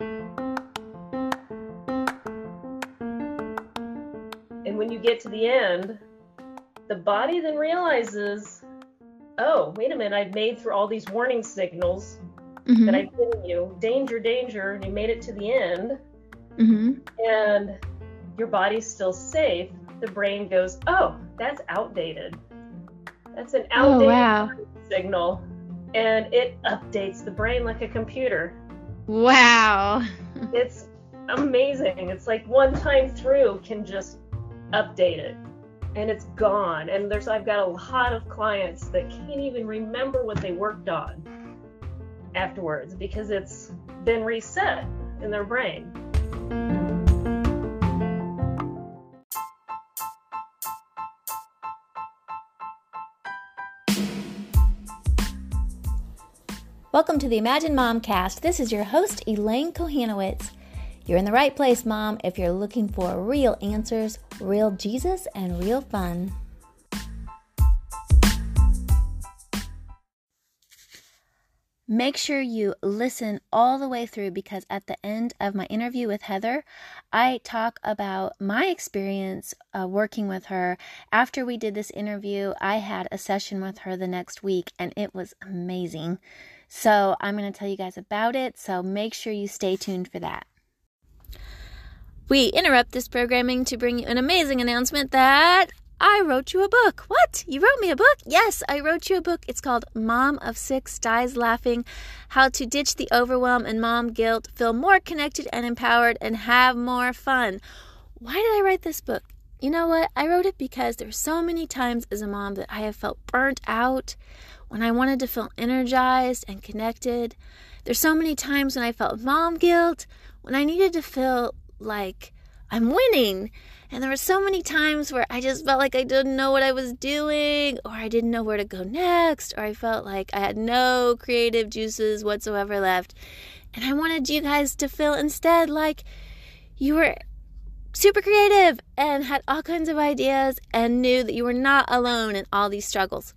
And when you get to the end, the body then realizes, oh, wait a minute, I've made through all these warning signals Mhm. that I've given you danger, danger, and you made it to the end, Mhm. and your body's still safe. The brain goes, oh, that's outdated. That's an Oh outdated wow. signal. And it updates the brain like a computer. Wow. It's amazing. It's like one time through can just update it and it's gone. And there's I've got a lot of clients that can't even remember what they worked on afterwards because it's been reset in their brain. Welcome to the Imagine Mom cast. This is your host, Elaine Kohanowitz. You're in the right place, Mom, if you're looking for real answers, real Jesus, and real fun. Make sure you listen all the way through because at the end of my interview with Heather, I talk about my experience uh, working with her. After we did this interview, I had a session with her the next week and it was amazing. So I'm going to tell you guys about it. So make sure you stay tuned for that. We interrupt this programming to bring you an amazing announcement that I wrote you a book. What? You wrote me a book? Yes, I wrote you a book. It's called Mom of Six Dies Laughing How to Ditch the Overwhelm and Mom Guilt, Feel More Connected and Empowered, and Have More Fun. Why did I write this book? You know what? I wrote it because there were so many times as a mom that I have felt burnt out when I wanted to feel energized and connected. There's so many times when I felt mom guilt, when I needed to feel like I'm winning. And there were so many times where I just felt like I didn't know what I was doing, or I didn't know where to go next, or I felt like I had no creative juices whatsoever left. And I wanted you guys to feel instead like you were super creative and had all kinds of ideas and knew that you were not alone in all these struggles.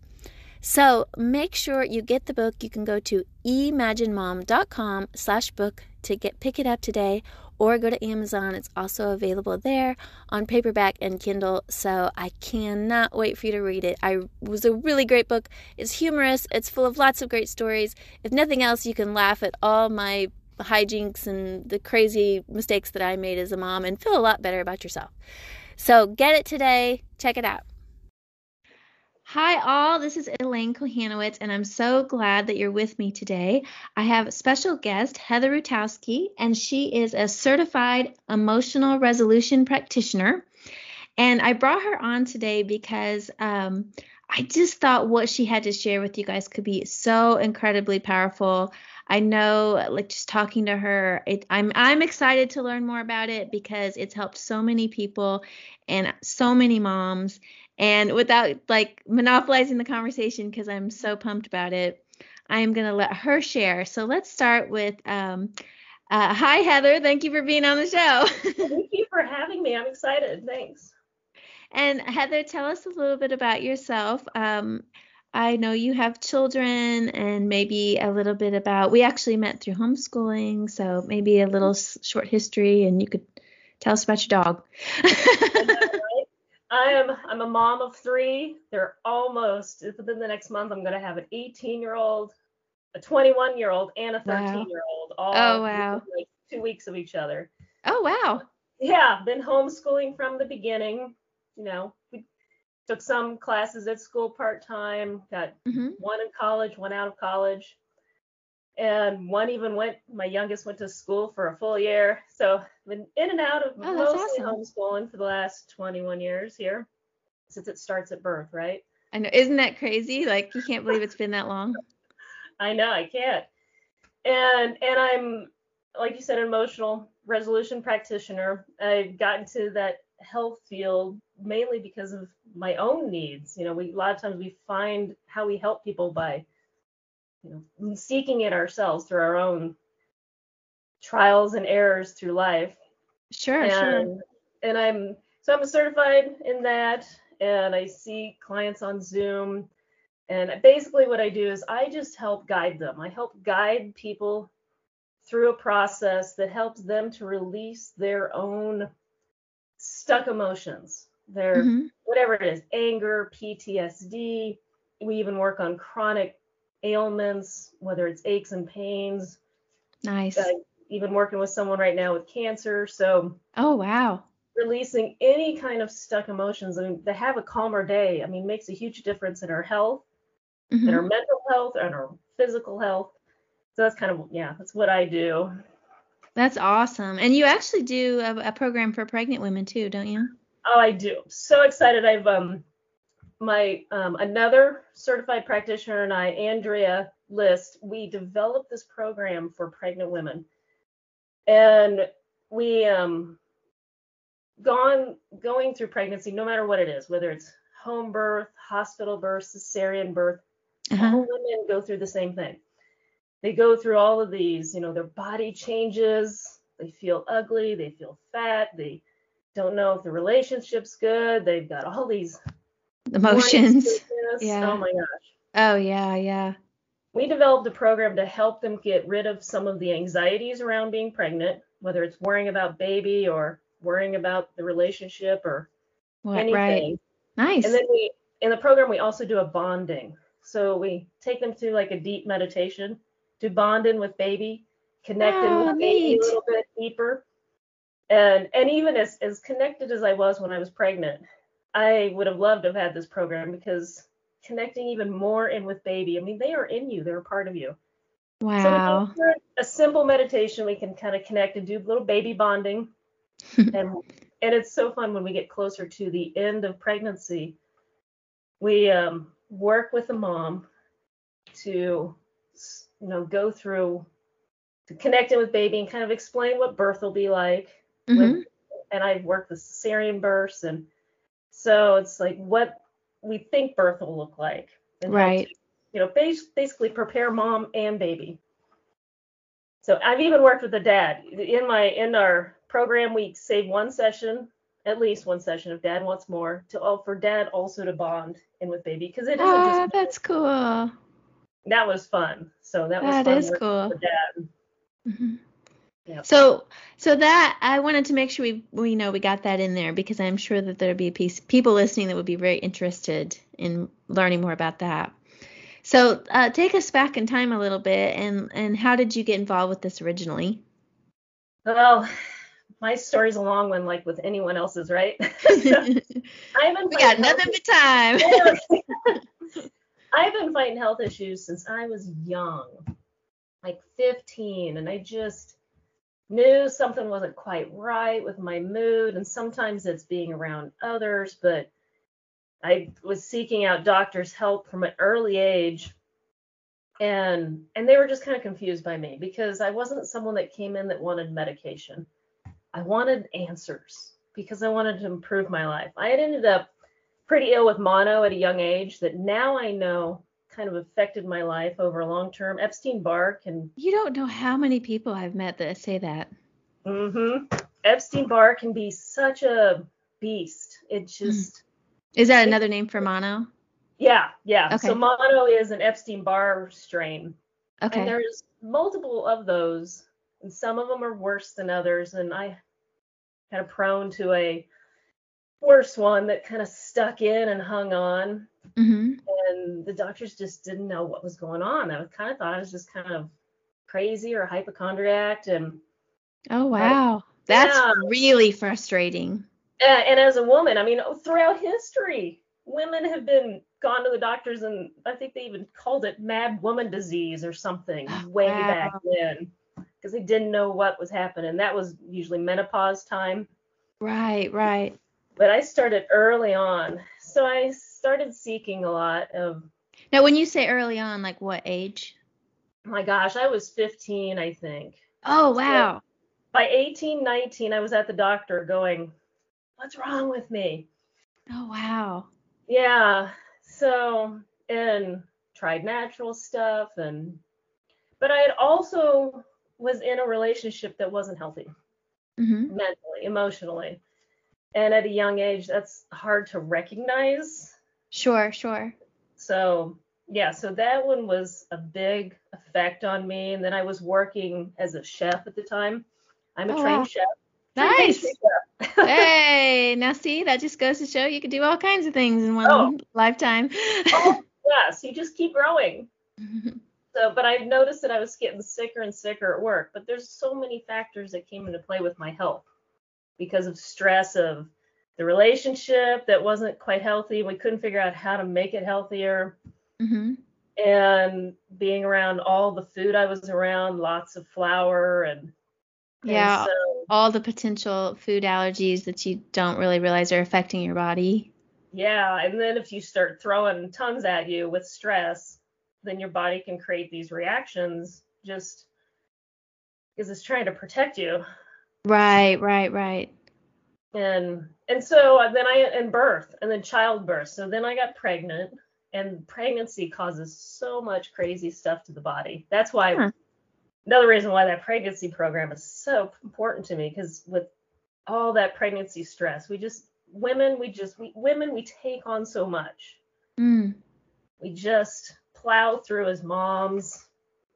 So make sure you get the book. You can go to imaginemom.com slash book to get pick it up today or go to Amazon. It's also available there on paperback and Kindle. So I cannot wait for you to read it. I it was a really great book. It's humorous. It's full of lots of great stories. If nothing else, you can laugh at all my hijinks and the crazy mistakes that I made as a mom and feel a lot better about yourself. So get it today. Check it out. Hi, all. This is Elaine Kohanowitz, and I'm so glad that you're with me today. I have a special guest, Heather Rutowski, and she is a certified emotional resolution practitioner. And I brought her on today because um, I just thought what she had to share with you guys could be so incredibly powerful. I know, like just talking to her, it, I'm I'm excited to learn more about it because it's helped so many people and so many moms. And without like monopolizing the conversation, because I'm so pumped about it, I am going to let her share. So let's start with um, uh, Hi, Heather. Thank you for being on the show. Thank you for having me. I'm excited. Thanks. and Heather, tell us a little bit about yourself. Um, I know you have children, and maybe a little bit about. We actually met through homeschooling, so maybe a little short history, and you could tell us about your dog. I know, right? I am I'm a mom of three. They're almost within the next month. I'm going to have an 18 year old, a 21 year old, and a 13 Wow. year old. All Oh, wow. like two weeks of each other. oh wow. Yeah, been homeschooling from the beginning. You know, we took some classes at school part time. Got hmm one in college, one out of college. And one even went, my youngest went to school for a full year. So been in and out of Oh, mostly awesome. homeschooling for the last 21 years here, since it starts at birth, right? I know. Isn't that crazy? Like you can't believe it's been that long. I know, I can't. And and I'm, like you said, an emotional resolution practitioner. I've gotten to that health field mainly because of my own needs. You know, we a lot of times we find how we help people by you know, seeking it ourselves through our own trials and errors through life. Sure, and, sure. and I'm so I'm certified in that, and I see clients on Zoom. And basically, what I do is I just help guide them. I help guide people through a process that helps them to release their own stuck emotions, their hmm whatever it is, anger, PTSD. We even work on chronic ailments, whether it's aches and pains. Nice. Uh, even working with someone right now with cancer. So Oh, wow. releasing any kind of stuck emotions. I mean, to have a calmer day, I mean, makes a huge difference in our health, in Mhm. our mental health, and our physical health. So that's kind of yeah, that's what I do. That's awesome. And you actually do a, a program for pregnant women too, don't you? Oh, I do. So excited. I've um my um another certified practitioner and I, Andrea List, we developed this program for pregnant women. And we um gone going through pregnancy, no matter what it is, whether it's home birth, hospital birth, cesarean birth, Uh-huh. all women go through the same thing. They go through all of these, you know, their body changes, they feel ugly, they feel fat, they don't know if the relationship's good, they've got all these Emotions. Yeah. Oh my gosh. Oh, yeah, yeah. We developed a program to help them get rid of some of the anxieties around being pregnant, whether it's worrying about baby or worrying about the relationship or What, anything. right. Nice. And then we in the program we also do a bonding. So we take them through like a deep meditation to bond in with baby, connect in Oh, with baby a little bit deeper. And and even as as connected as I was when I was pregnant, I would have loved to have had this program because connecting even more in with baby. I mean, they are in you, they're a part of you. Wow. through a simple meditation, we can kind of connect and do a little baby bonding. and and it's so fun when we get closer to the end of pregnancy. We um, work with the mom to you know go through to connect in with baby and kind of explain what birth will be like. Mhm. And I've worked with cesarean births and so it's like what we think birth will look like. and Right. to, you know, bas- basically prepare mom and baby. So I've even worked with the dad. In my in our program, we save one session, at least one session if dad wants more, to all for dad also to bond in with baby because it isn't Ah, just that's cool. that was fun. So that was That fun is cool. dad. hmm Yep. So, so that I wanted to make sure we we know we got that in there because I'm sure that there'd be a piece people listening that would be very interested in learning more about that. So, uh, take us back in time a little bit, and and how did you get involved with this originally? Well, my story's a long one, like with anyone else's, right? we I've been got nothing but time. I've been fighting health issues since I was young, like 15, and I just knew something wasn't quite right with my mood, and sometimes it's being around others, but I was seeking out doctors' help from an early age. And and they were just kind of confused by me because I wasn't someone that came in that wanted medication. I wanted answers because I wanted to improve my life. I had ended up pretty ill with mono at a young age that now I know kind of affected my life over a long term. Epstein Barr can You don't know how many people I've met that say that. Mm-hmm. Epstein Barr can be such a beast. It just Is that another name for mono? yeah, yeah. Okay. So mono is an Epstein Barr strain. Okay. And there's multiple of those, and some of them are worse than others. And I kind of prone to a worse one that kind of stuck in and hung on. hmm And the doctors just didn't know what was going on. I kind of thought I was just kind of crazy or hypochondriac. And Oh wow. That's Yeah. really frustrating. and and as a woman, I mean, throughout history, women have been gone to the doctors, and I think they even called it mad woman disease or something way Wow. back then, because they didn't know what was happening. That was usually menopause time. Right, right. But I started early on, so I started seeking a lot of. Now, when you say early on, like what age? My gosh, I was 15, I think. Oh, wow. By 18, 19, I was at the doctor going, "What's wrong with me?" Oh, wow. Yeah. So, and tried natural stuff and but I had also was in a relationship that wasn't healthy hmm mentally, emotionally. And at a young age that's hard to recognize. Sure, sure. So, yeah, so that one was a big effect on me. And then I was working as a chef at the time. I'm a Oh, trained wow. chef. Nice. chef. hey, now see, that just goes to show you can do all kinds of things in one Oh. lifetime. oh, yes, you just keep growing. So, but I noticed that I was getting sicker and sicker at work. But there's so many factors that came into play with my health because of stress of the relationship that wasn't quite healthy. We couldn't figure out how to make it healthier. hmm And being around all the food I was around, lots of flour and and Yeah, so, all the potential food allergies that you don't really realize are affecting your body. yeah, and then if you start throwing tons at you with stress, then your body can create these reactions just because it's trying to protect you. Right, right, right. And and so uh, then I and birth and then childbirth. So then I got pregnant, and pregnancy causes so much crazy stuff to the body. That's why Huh. another reason why that pregnancy program is so important to me because with all that pregnancy stress, we just women we just we women we take on so much. Mm. We just plow through as moms,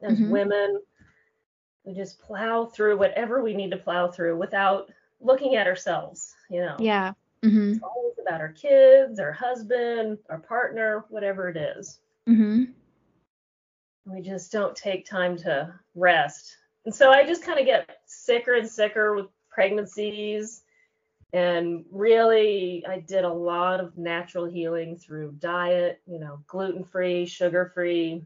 as Mhm. women. We just plow through whatever we need to plow through without looking at ourselves, you know. Yeah. hmm It's always about our kids, our husband, our partner, whatever it is. hmm We just don't take time to rest. And so I just kind of get sicker and sicker with pregnancies. And really, I did a lot of natural healing through diet, you know, gluten free, sugar free,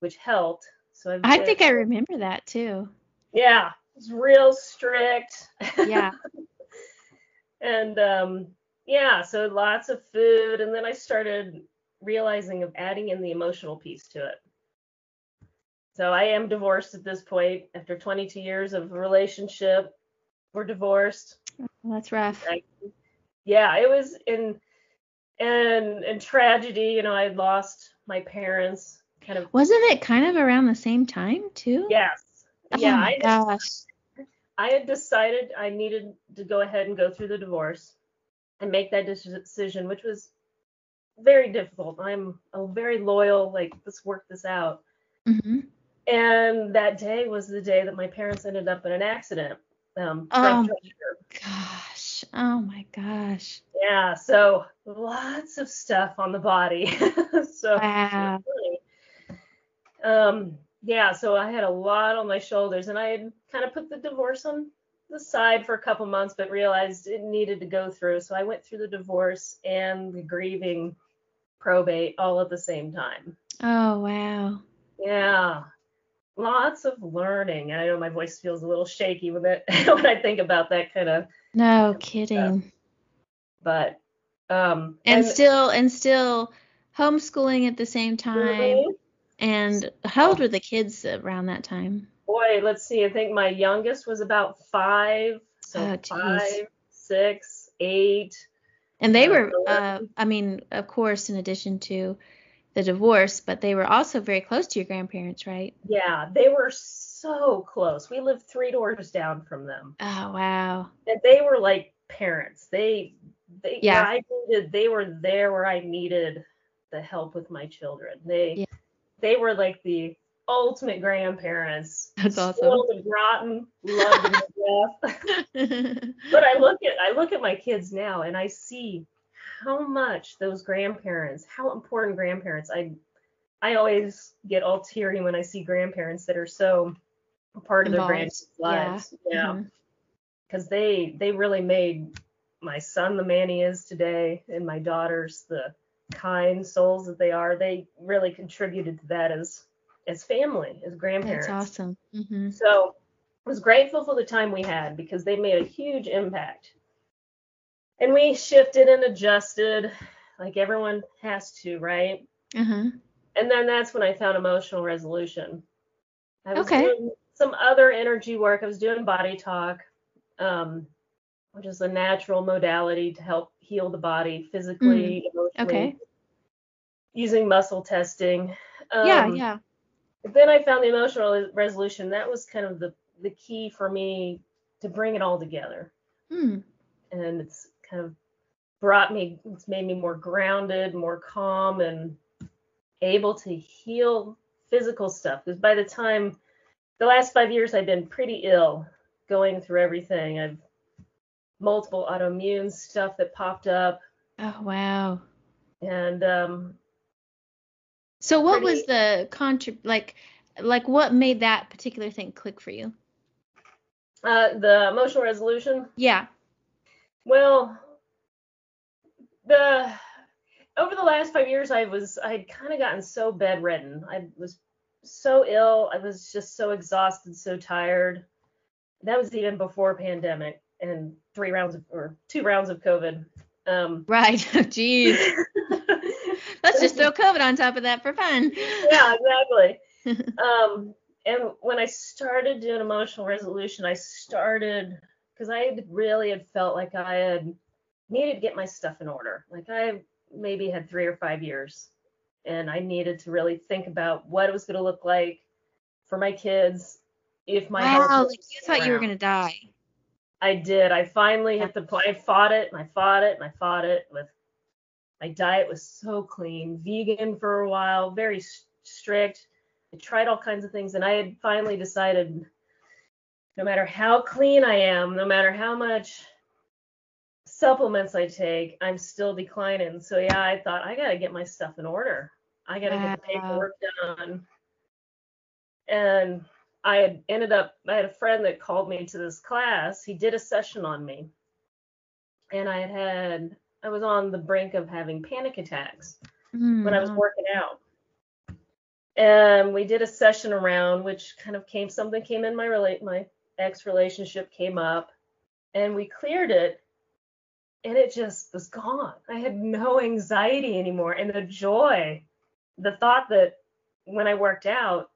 which helped. So I've I think I remember that too. yeah, it's real strict. Yeah. and um, yeah, so lots of food, and then I started realizing of adding in the emotional piece to it. So I am divorced at this point after 22 years of a relationship. We're divorced. That's rough. I, yeah, it was in and and tragedy. You know, I had lost my parents. Kind of Wasn't it kind of around the same time too? yes, yeah. my I gosh. I had decided I needed to go ahead and go through the divorce and make that decision, which was very difficult. I'm a very loyal, like, let's work this out. hmm And that day was the day that my parents ended up in an accident. Um, Oh my. Gosh. Oh my gosh. yeah, so lots of stuff on the body. so Wow. um yeah so i had a lot on my shoulders and i had kind of put the divorce on the side for a couple months but realized it needed to go through so i went through the divorce and the grieving probate all at the same time Oh wow. yeah lots of learning and i know my voice feels a little shaky with it when i think about that kind of No kidding. but um And still and still homeschooling at the same time. Mhm. And how old were the kids around that time? boy let's see i think my youngest was about five so Oh, five six eight And they were, uh, I mean, of course, in addition to the divorce, but they were also very close to your grandparents, right? Yeah, they were so close. We lived three doors down from them. Oh, wow. And they were like parents. They they Yeah. I needed they were there where I needed the help with my children. They Yeah. They were like the ultimate grandparents. That's awesome. Spoiled and rotten, loved them to death. But I look at I look at my kids now and I see how much those grandparents, how important grandparents. I I always get all teary when I see grandparents that are so a part of their grandkids' lives. Yeah. Because mm-hmm. they they really made my son the man he is today and my daughters the kind souls that they are. They really contributed to that as as family, as grandparents. That's awesome. hmm So I was grateful for the time we had because they made a huge impact. And we shifted and adjusted like everyone has to, right? Uh-huh. And then that's when I found emotional resolution. I was Okay. doing some other energy work. I was doing body talk, um, which is a natural modality to help heal the body physically, emotionally, Mm. Okay. using muscle testing. Um, yeah, yeah. then I found the emotional resolution. That was kind of the the key for me to bring it all together, Hmm. and it's kind of brought me, it's made me more grounded, more calm, and able to heal physical stuff. Because by the time the last five years, I've been pretty ill, going through everything. I've multiple autoimmune stuff that popped up, Oh wow. and um, So what Pretty- was the contrib like like what made that particular thing click for you? uh, the emotional resolution. Yeah. Well, the over the last five years, I was I had kind of gotten so bedridden. I was so ill. I was just so exhausted, so tired. That was even before pandemic and three rounds of or two rounds of COVID. Um, Right. Jeez. Let's just throw COVID on top of that for fun. yeah, exactly. um, and when I started doing emotional resolution, I started because I really had felt like I had needed to get my stuff in order. Like I maybe had three or five years, and I needed to really think about what it was going to look like for my kids if my wow, like you thought you were gonna die. I did. I finally hit the point. I fought it and I fought it and I fought it with my diet was so clean, vegan for a while, very strict. I tried all kinds of things and I had finally decided no matter how clean I am, no matter how much supplements I take, I'm still declining. So yeah, I thought I got to get my stuff in order. I got to get the paperwork done. And I had ended up, I had a friend that called me to this class. He did a session on me. And I had had, I was on the brink of having panic attacks when I was Mm. working out. And we did a session around which kind of came, something came in my relate, my ex relationship came up and we cleared it and it just was gone. I had no anxiety anymore. And the joy, the thought that when I worked out,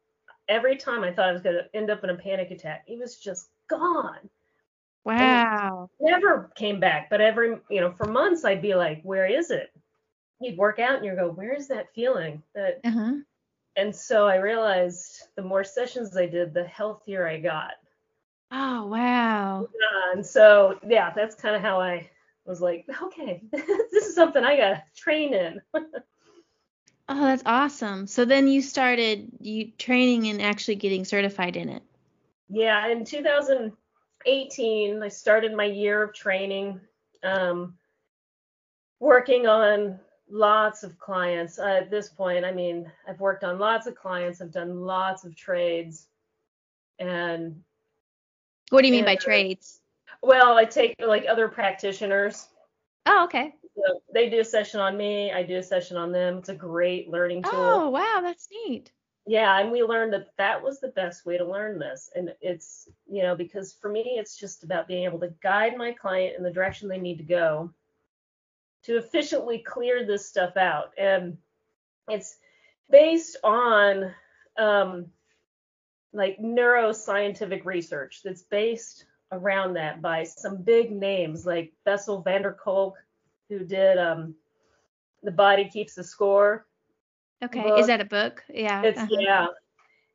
every time I thought I was going to end up in a panic attack, it was just gone. Wow. Never came back. But every, you know, for months, I'd be like, where is it? You'd work out and you'd go, where is that feeling? That, Uh-huh. and so I realized the more sessions I did, the healthier I got. Oh wow. And so, yeah, that's kind of how I was like, okay, this is something I got to train in. Oh, that's awesome. So then you started you training and actually getting certified in it. Yeah, in 2018, I started my year of training, um, working on lots of clients. Uh, at this point, I mean, I've worked on lots of clients, I've done lots of trades, and What do you mean by trades? well, I take like other practitioners. Oh, okay. So they do a session on me, I do a session on them. It's a great learning tool. Oh, wow, that's neat. yeah and we learned that that was the best way to learn this and it's you know because for me it's just about being able to guide my client in the direction they need to go to efficiently clear this stuff out and it's based on um, like neuroscientific research that's based around that by some big names like Bessel van der Kolk, who did um, The Body Keeps the Score. Okay. book. Is that a book? Yeah. It's uh-huh. yeah.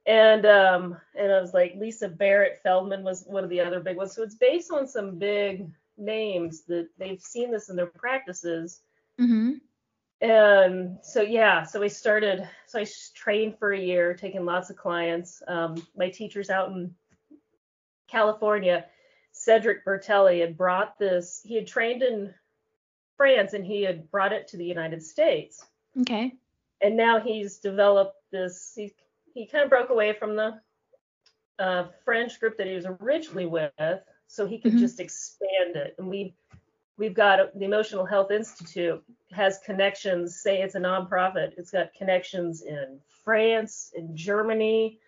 And um and I was like Lisa Barrett Feldman was one of the other big ones. So it's based on some big names that they've seen this in their practices. Mhm. And so yeah, so I started so I trained for a year, taking lots of clients. Um my teachers out in California, Cedric Bertelli had brought this, he had trained in France and he had brought it to the United States Okay. and now he's developed this he, he kind of broke away from the uh, french group that he was originally with so he could Mhm. just expand it and we we've got the emotional health institute has connections say it's a nonprofit it's got connections in france in germany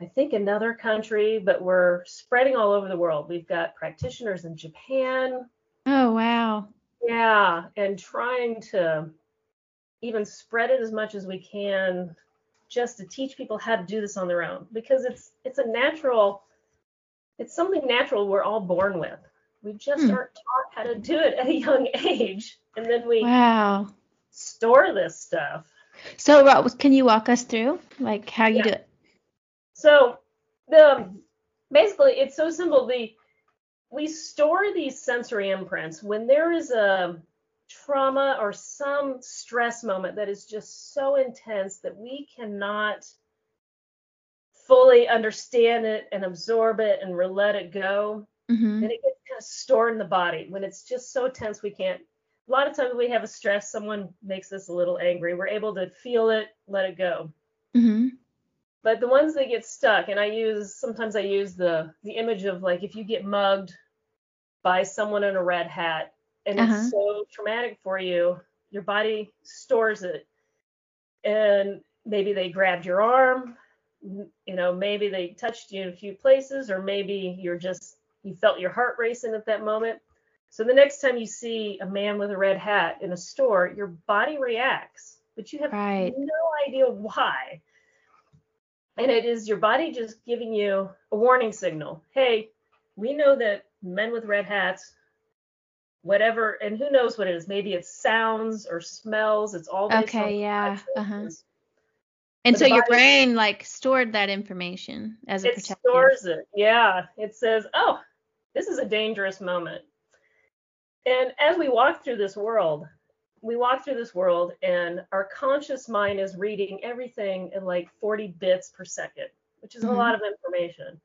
i think another country but we're spreading all over the world we've got practitioners in japan Oh, wow. Yeah, and trying to even spread it as much as we can just to teach people how to do this on their own because it's it's a natural it's something natural we're all born with. We just Hmm. aren't taught how to do it at a young age and then we Wow. store this stuff. So, can you walk us through like how you Yeah. do it? So the basically it's so simple. The we store these sensory imprints when there is a trauma or some stress moment that is just so intense that we cannot fully understand it and absorb it and let it go, Mm-hmm. then it gets kind of stored in the body. When it's just so tense, we can't. A lot of times we have a stress, someone makes us a little angry. We're able to feel it, let it go. Mm-hmm. But the ones that get stuck, and I use sometimes I use the the image of like if you get mugged by someone in a red hat and Uh-huh. it's so traumatic for you, your body stores it. And maybe they grabbed your arm, you know, maybe they touched you in a few places, or maybe you're just you felt your heart racing at that moment. So the next time you see a man with a red hat in a store, your body reacts, but you have Right. no idea why. And it is your body just giving you a warning signal. Hey, we know that men with red hats, whatever, and who knows what it is. Maybe it's sounds or smells. It's all Okay, yeah. Uh-huh. And But so your body- brain like stored that information as a It protective. stores it. Yeah. It says, oh, this is a dangerous moment. And as we walk through this world, we walk through this world and our conscious mind is reading everything in like 40 bits per second, which is Mhm. a lot of information.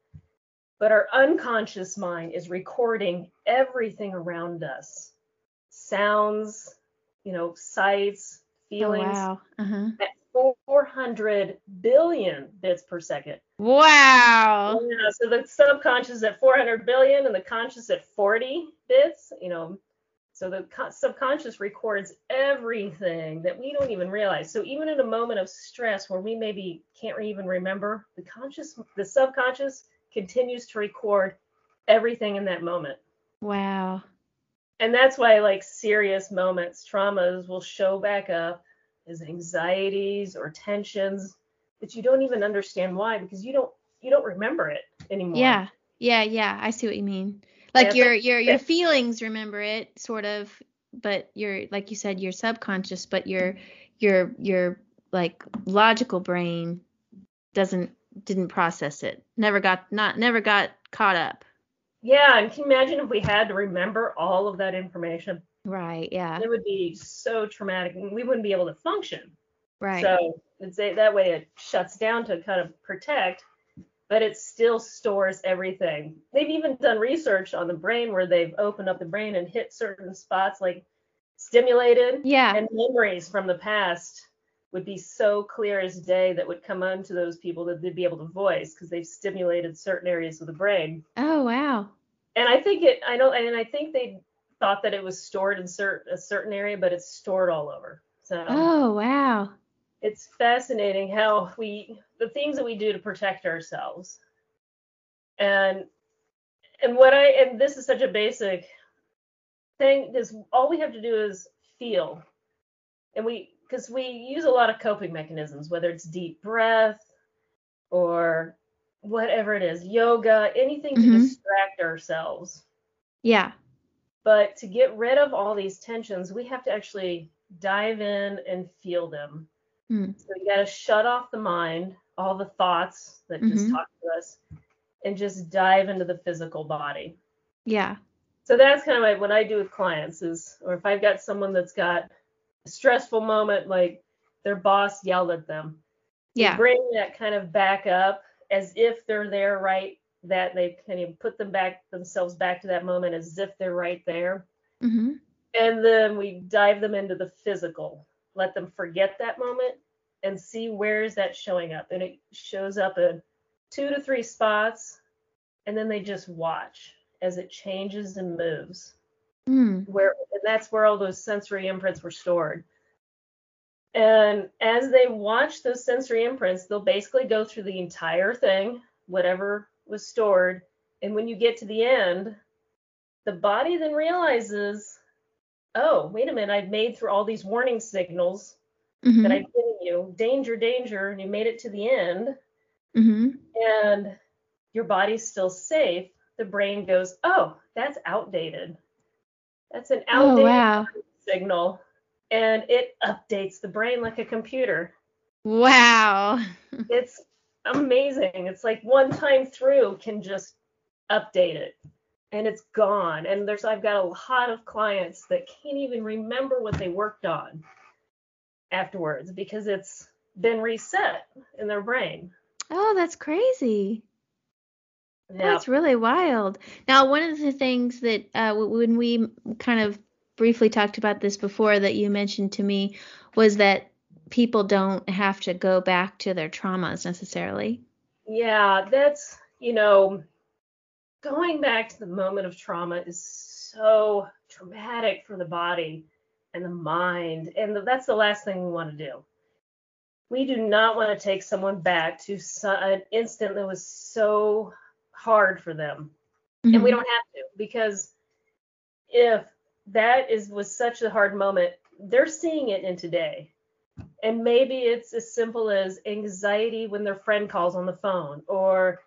But our unconscious mind is recording everything around us sounds, you know, sights, Oh, feelings wow. Uh-huh. at 400 billion bits per second. Wow. Yeah, so the subconscious at 400 billion and the conscious at 40 bits, you know. So the subconscious records everything that we don't even realize. So even in a moment of stress where we maybe can't even remember, the conscious, the subconscious continues to record everything in that moment. Wow. And that's why like serious moments, traumas will show back up as anxieties or tensions that you don't even understand why because you don't you don't remember it anymore. Yeah. Yeah, yeah. I see what you mean. Like it's your like- your your feelings remember it sort of, but your like you said your subconscious, but your your your like logical brain doesn't didn't process it. Never got not never got caught up. Yeah, and can you imagine if we had to remember all of that information? Right. Yeah. It would be so traumatic and we wouldn't be able to function. Right. So it's a, that way it shuts down to kind of protect, but it still stores everything. They've even done research on the brain where they've opened up the brain and hit certain spots like stimulated yeah. and memories from the past would be so clear as day that would come onto those people that they'd be able to voice because they've stimulated certain areas of the brain. oh wow. And I think it, I know, and I think they thought that it was stored in certain a certain area, but it's stored all over. So Oh wow. It's fascinating how we the things that we do to protect ourselves and and what i and this is such a basic thing is all we have to do is feel and we because we use a lot of coping mechanisms whether it's deep breath or whatever it is yoga anything to Mhm. distract ourselves Yeah. but to get rid of all these tensions we have to actually dive in and feel them Hmm. so you got to shut off the mind, all the thoughts that just Mhm. talk to us, and just dive into the physical body. Yeah. So that's kind of like what I do with clients is, or if I've got someone that's got a stressful moment, like their boss yelled at them, Yeah. bring that kind of back up as if they're there right, that they kind of put them back themselves back to that moment as if they're right there. Mm-hmm. And then we dive them into the physical, let them forget that moment and see where is that showing up. And it shows up in two to three spots. And then they just watch as it changes and moves. Mm. Where and that's where all those sensory imprints were stored. And as they watch those sensory imprints, they'll basically go through the entire thing, whatever was stored. And when you get to the end, the body then realizes, oh, wait a minute, I've made through all these warning signals Mhm. that I've given you, danger, danger, and you made it to the end, Mhm. and your body's still safe. The brain goes, oh, that's outdated. That's an Oh outdated wow. signal. And it updates the brain like a computer. Wow. It's amazing. It's like one time through can just update it. And it's gone. And there's I've got a lot of clients that can't even remember what they worked on afterwards because it's been reset in their brain. Oh, that's crazy. That's really wild. Now, one of the things that uh, when we kind of briefly talked about this before that you mentioned to me was that people don't have to go back to their traumas necessarily. Yeah, that's, you know, going back to the moment of trauma is so traumatic for the body and the mind. And that's the last thing we want to do. We do not want to take someone back to an instant that was so hard for them. And we Mhm. don't have to because if that is was such a hard moment, they're seeing it in today. And maybe it's as simple as anxiety when their friend calls on the phone or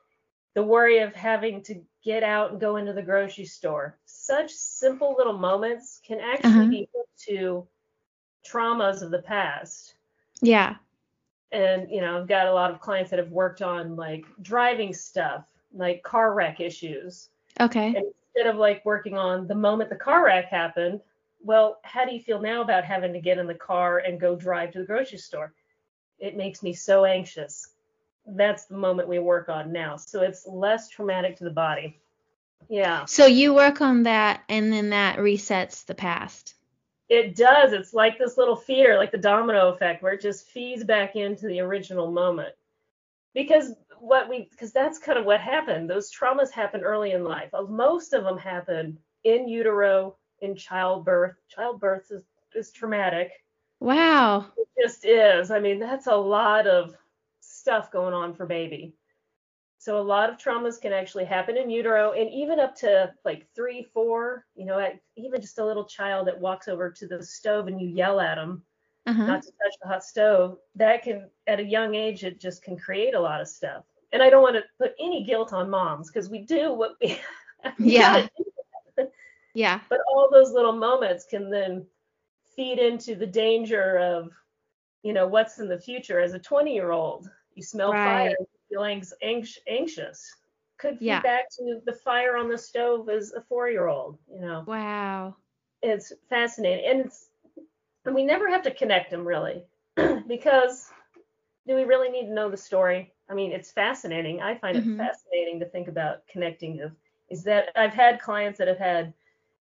the worry of having to get out and go into the grocery store. Such simple little moments can actually Uh-huh. be hooked to traumas of the past. Yeah. And, you know, I've got a lot of clients that have worked on like driving stuff, like car wreck issues. Okay. And instead of like working on the moment the car wreck happened, well, how do you feel now about having to get in the car and go drive to the grocery store? It makes me so anxious. That's the moment we work on now. So it's less traumatic to the body. Yeah, So you work on that and then that resets the past. it does. It's like this little fear, like the domino effect, where it just feeds back into the original moment. Because what we, because that's kind of what happened. Those traumas happen early in life. Uh, Most of them happen in utero, in childbirth. Childbirth is, is traumatic. Wow. It just is. I mean, that's a lot of stuff going on for baby. So a lot of traumas can actually happen in utero and even up to like three, four, you know, at, even just a little child that walks over to the stove and you yell at them Uh-huh. not to touch the hot stove, that can, at a young age, it just can create a lot of stuff. And I don't want to put any guilt on moms because we do what we, we Yeah. Yeah. But all those little moments can then feed into the danger of, you know, what's in the future as a 20 year old. You smell Right. fire, you feel anx- anx- anxious. Could feed Yeah. back to the fire on the stove as a four year old, you know. Wow. It's fascinating. And it's, and we never have to connect them really because do we really need to know the story? I mean, it's fascinating. I find Mhm. it fascinating to think about connecting of is that I've had clients that have had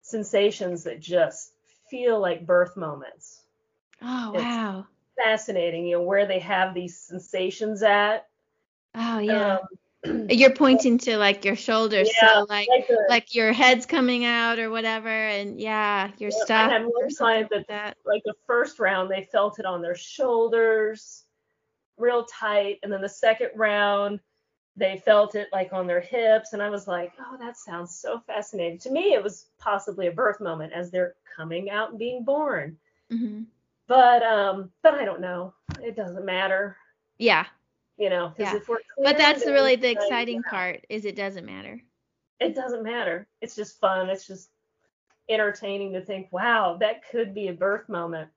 sensations that just feel like birth moments. Oh, It's- wow. Fascinating, you know, where they have these sensations at. Oh, yeah. Um, You're pointing to like your shoulders, Yeah, so like like the, like your head's coming out or whatever, and yeah, your Yeah, I stuff had one or something client like that. like the first round they felt it on their shoulders real tight and then the second round they felt it like on their hips and i was like oh that sounds so fascinating to me it was possibly a birth moment as they're coming out and being born hmm but um but i don't know it doesn't matter Yeah, you know Yeah. if we're but that's really the exciting part is it doesn't matter. it doesn't matter it's just fun it's just entertaining to think wow that could be a birth moment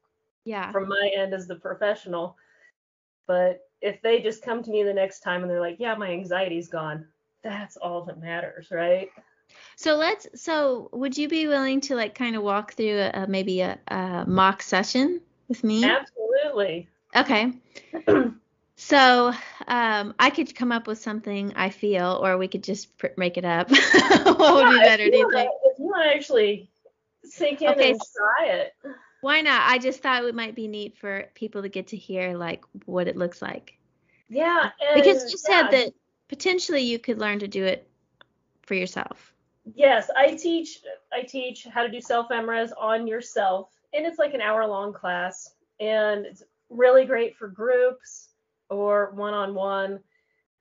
Yeah. from my end as the professional. But if they just come to me the next time and they're like, yeah, my anxiety's gone, that's all that matters, right? So let's. So would you be willing to like kind of walk through a, a- maybe a, a mock session with me? Absolutely. Okay. So um, I could come up with something I feel, or we could just pr- make it up. what would be better? Do you think? If you want to actually sink in Okay, and try it. Why not? I just thought it might be neat for people to get to hear like what it looks like. Yeah. Because and, you said yeah, that potentially you could learn to do it for yourself. Yes, I teach I teach how to do self EmRes on yourself, and it's like an hour long class, and it's really great for groups or one on one.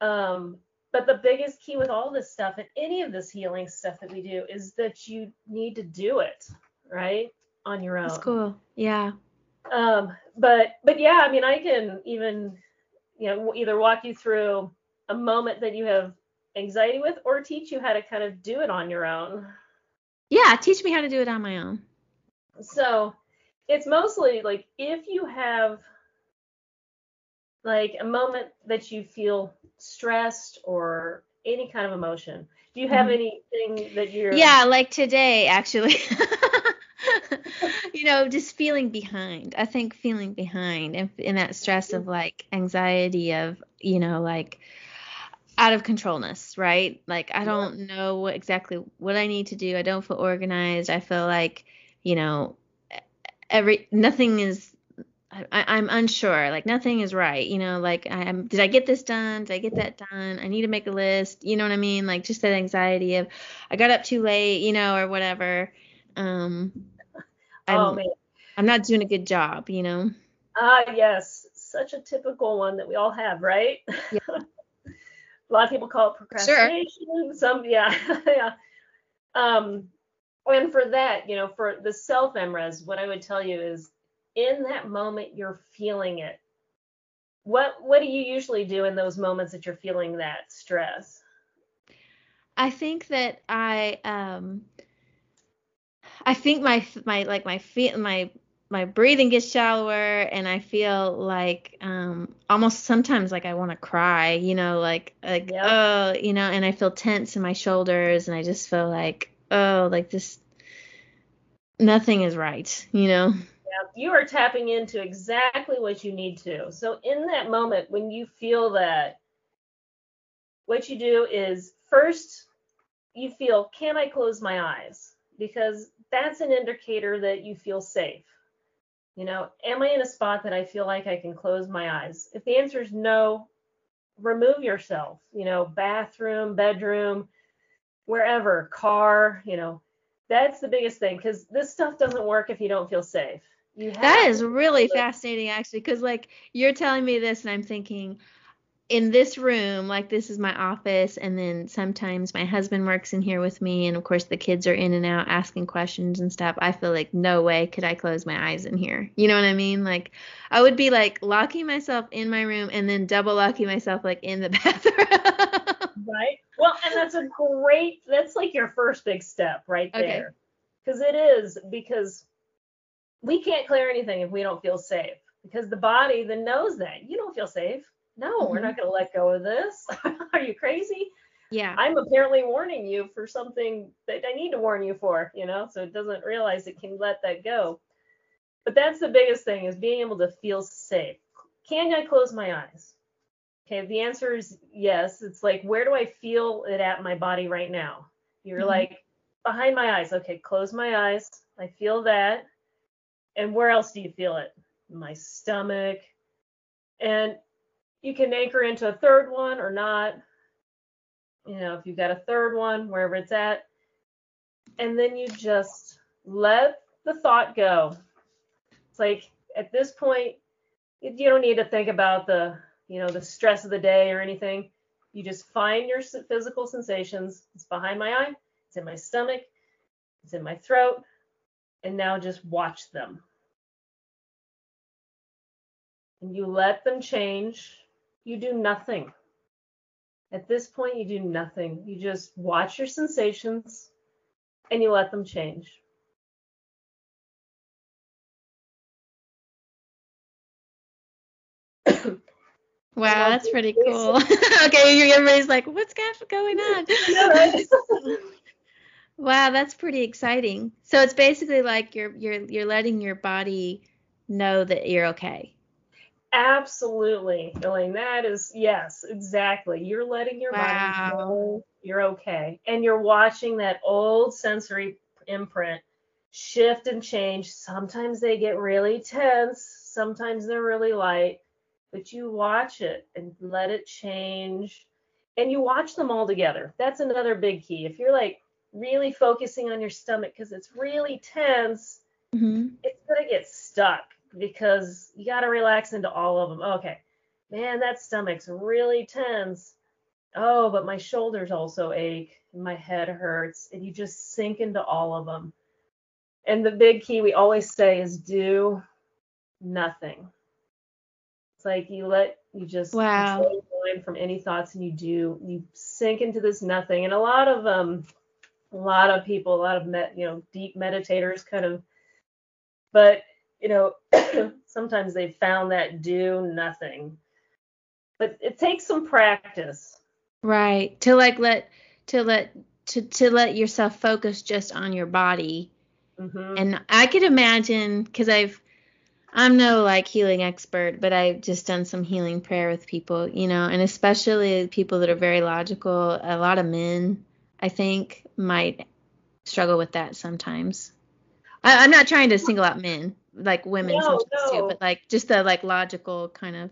Um, but the biggest key with all this stuff and any of this healing stuff that we do is that you need to do it right on your own. That's cool. Yeah. Um, but but yeah, I mean, I can even you know either walk you through a moment that you have anxiety with, or teach you how to kind of do it on your own. Yeah. Teach me how to do it on my own. So it's mostly like if you have like a moment that you feel stressed or any kind of emotion. Do you have mm-hmm. anything that you're Yeah, like today actually. you know, just feeling behind. I think feeling behind and in that stress of like anxiety of, you know, like out of controlness, right? Like I don't know what exactly what I need to do. I don't feel organized. I feel like, you know, every nothing is I, am unsure. Like nothing is right. You know, like I am. Did I get this done? Did I get that done? I need to make a list. You know what I mean? Like just that anxiety of I got up too late. You know, or whatever. Um, I'm, oh man, I'm not doing a good job. You know. Ah uh, yes, such a typical one that we all have, right? Yeah. a lot of people call it procrastination. Sure. Some yeah yeah. Um, and for that, you know, for the self EmRes, what I would tell you is in that moment you're feeling it what what do you usually do in those moments that you're feeling that stress i think that i um i think my my like my feet my my breathing gets shallower and i feel like um almost sometimes like i want to cry you know like like yep. oh you know and i feel tense in my shoulders and i just feel like oh like this nothing is right you know Yeah, you are tapping into exactly what you need to. So in that moment, when you feel that, what you do is first you feel, can I close my eyes? Because that's an indicator that you feel safe. You know, am I in a spot that I feel like I can close my eyes? If the answer is no, remove yourself. You know, bathroom, bedroom, wherever, car, you know, that's the biggest thing because this stuff doesn't work if you don't feel safe. That is really fascinating actually because like you're telling me this and i'm thinking in this room like this is my office and then sometimes my husband works in here with me and of course the kids are in and out asking questions and stuff. I feel like no way could i close my eyes in here. You know what i mean? Like i would be like locking myself in my room and then double locking myself like in the bathroom right well and that's a great that's like your first big step right there because okay. it is because we can't clear anything if we don't feel safe because the body then knows that you don't feel safe. No, mm-hmm. we're not going to let go of this. Are you crazy? Yeah. I'm apparently warning you for something that I need to warn you for, you know, so it doesn't realize it can let that go. But that's the biggest thing is being able to feel safe. Can I close my eyes? Okay, the answer is yes. It's like, where do I feel it at my body right now? You're mm-hmm. like, behind my eyes. Okay, close my eyes. I feel that and where else do you feel it? My stomach. And you can anchor into a third one or not. You know, if you've got a third one, wherever it's at. And then you just let the thought go. It's like at this point, you don't need to think about the, you know, the stress of the day or anything. You just find your physical sensations. It's behind my eye, it's in my stomach, it's in my throat, and now just watch them. And you let them change. You do nothing. At this point, you do nothing. You just watch your sensations and you let them change. Wow, that's pretty cool. okay, everybody's like, what's going on? wow, that's pretty exciting. So it's basically like you're you're you're letting your body know that you're okay. Absolutely, Elaine. That is yes, exactly. You're letting your wow. body know you're okay, and you're watching that old sensory imprint shift and change. Sometimes they get really tense. Sometimes they're really light, but you watch it and let it change, and you watch them all together. That's another big key. If you're like really focusing on your stomach because it's really tense, mm-hmm. it's gonna get stuck because you got to relax into all of them. Okay, man, that stomach's really tense. Oh, but my shoulders also ache and my head hurts. And you just sink into all of them. And the big key we always say is do nothing. It's like you let you just wow. mind from any thoughts and you do you sink into this nothing. And a lot of um a lot of people, a lot of met, you know, deep meditators kind of but you know, sometimes they've found that do nothing. But it takes some practice. Right. To like let to let to to let yourself focus just on your body. Mm-hmm. And I could imagine because I've I'm no like healing expert, but I've just done some healing prayer with people, you know, and especially people that are very logical. A lot of men, I think, might struggle with that sometimes. I, I'm not trying to single out men, like women No, sometimes too, but like just the like logical kind of.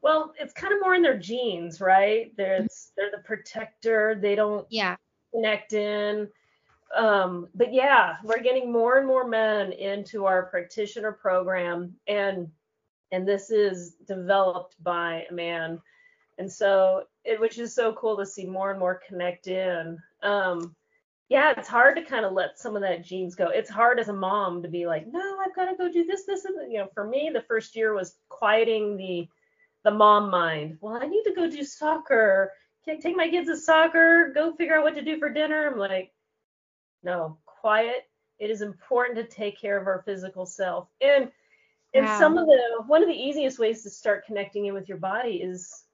Well, it's kind of more in their genes, right? They're mm-hmm. they're the protector. They don't Yeah. connect in. Um, but yeah, we're getting more and more men into our practitioner program, and and this is developed by a man, and so it which is so cool to see more and more connect in. Um, yeah, it's hard to kind of let some of that genes go. It's hard as a mom to be like, no, I've got to go do this, this, and you know, for me, the first year was quieting the the mom mind. Well, I need to go do soccer. Can I take my kids to soccer? Go figure out what to do for dinner. I'm like, no, quiet. It is important to take care of our physical self. And and Wow. some of the one of the easiest ways to start connecting in with your body is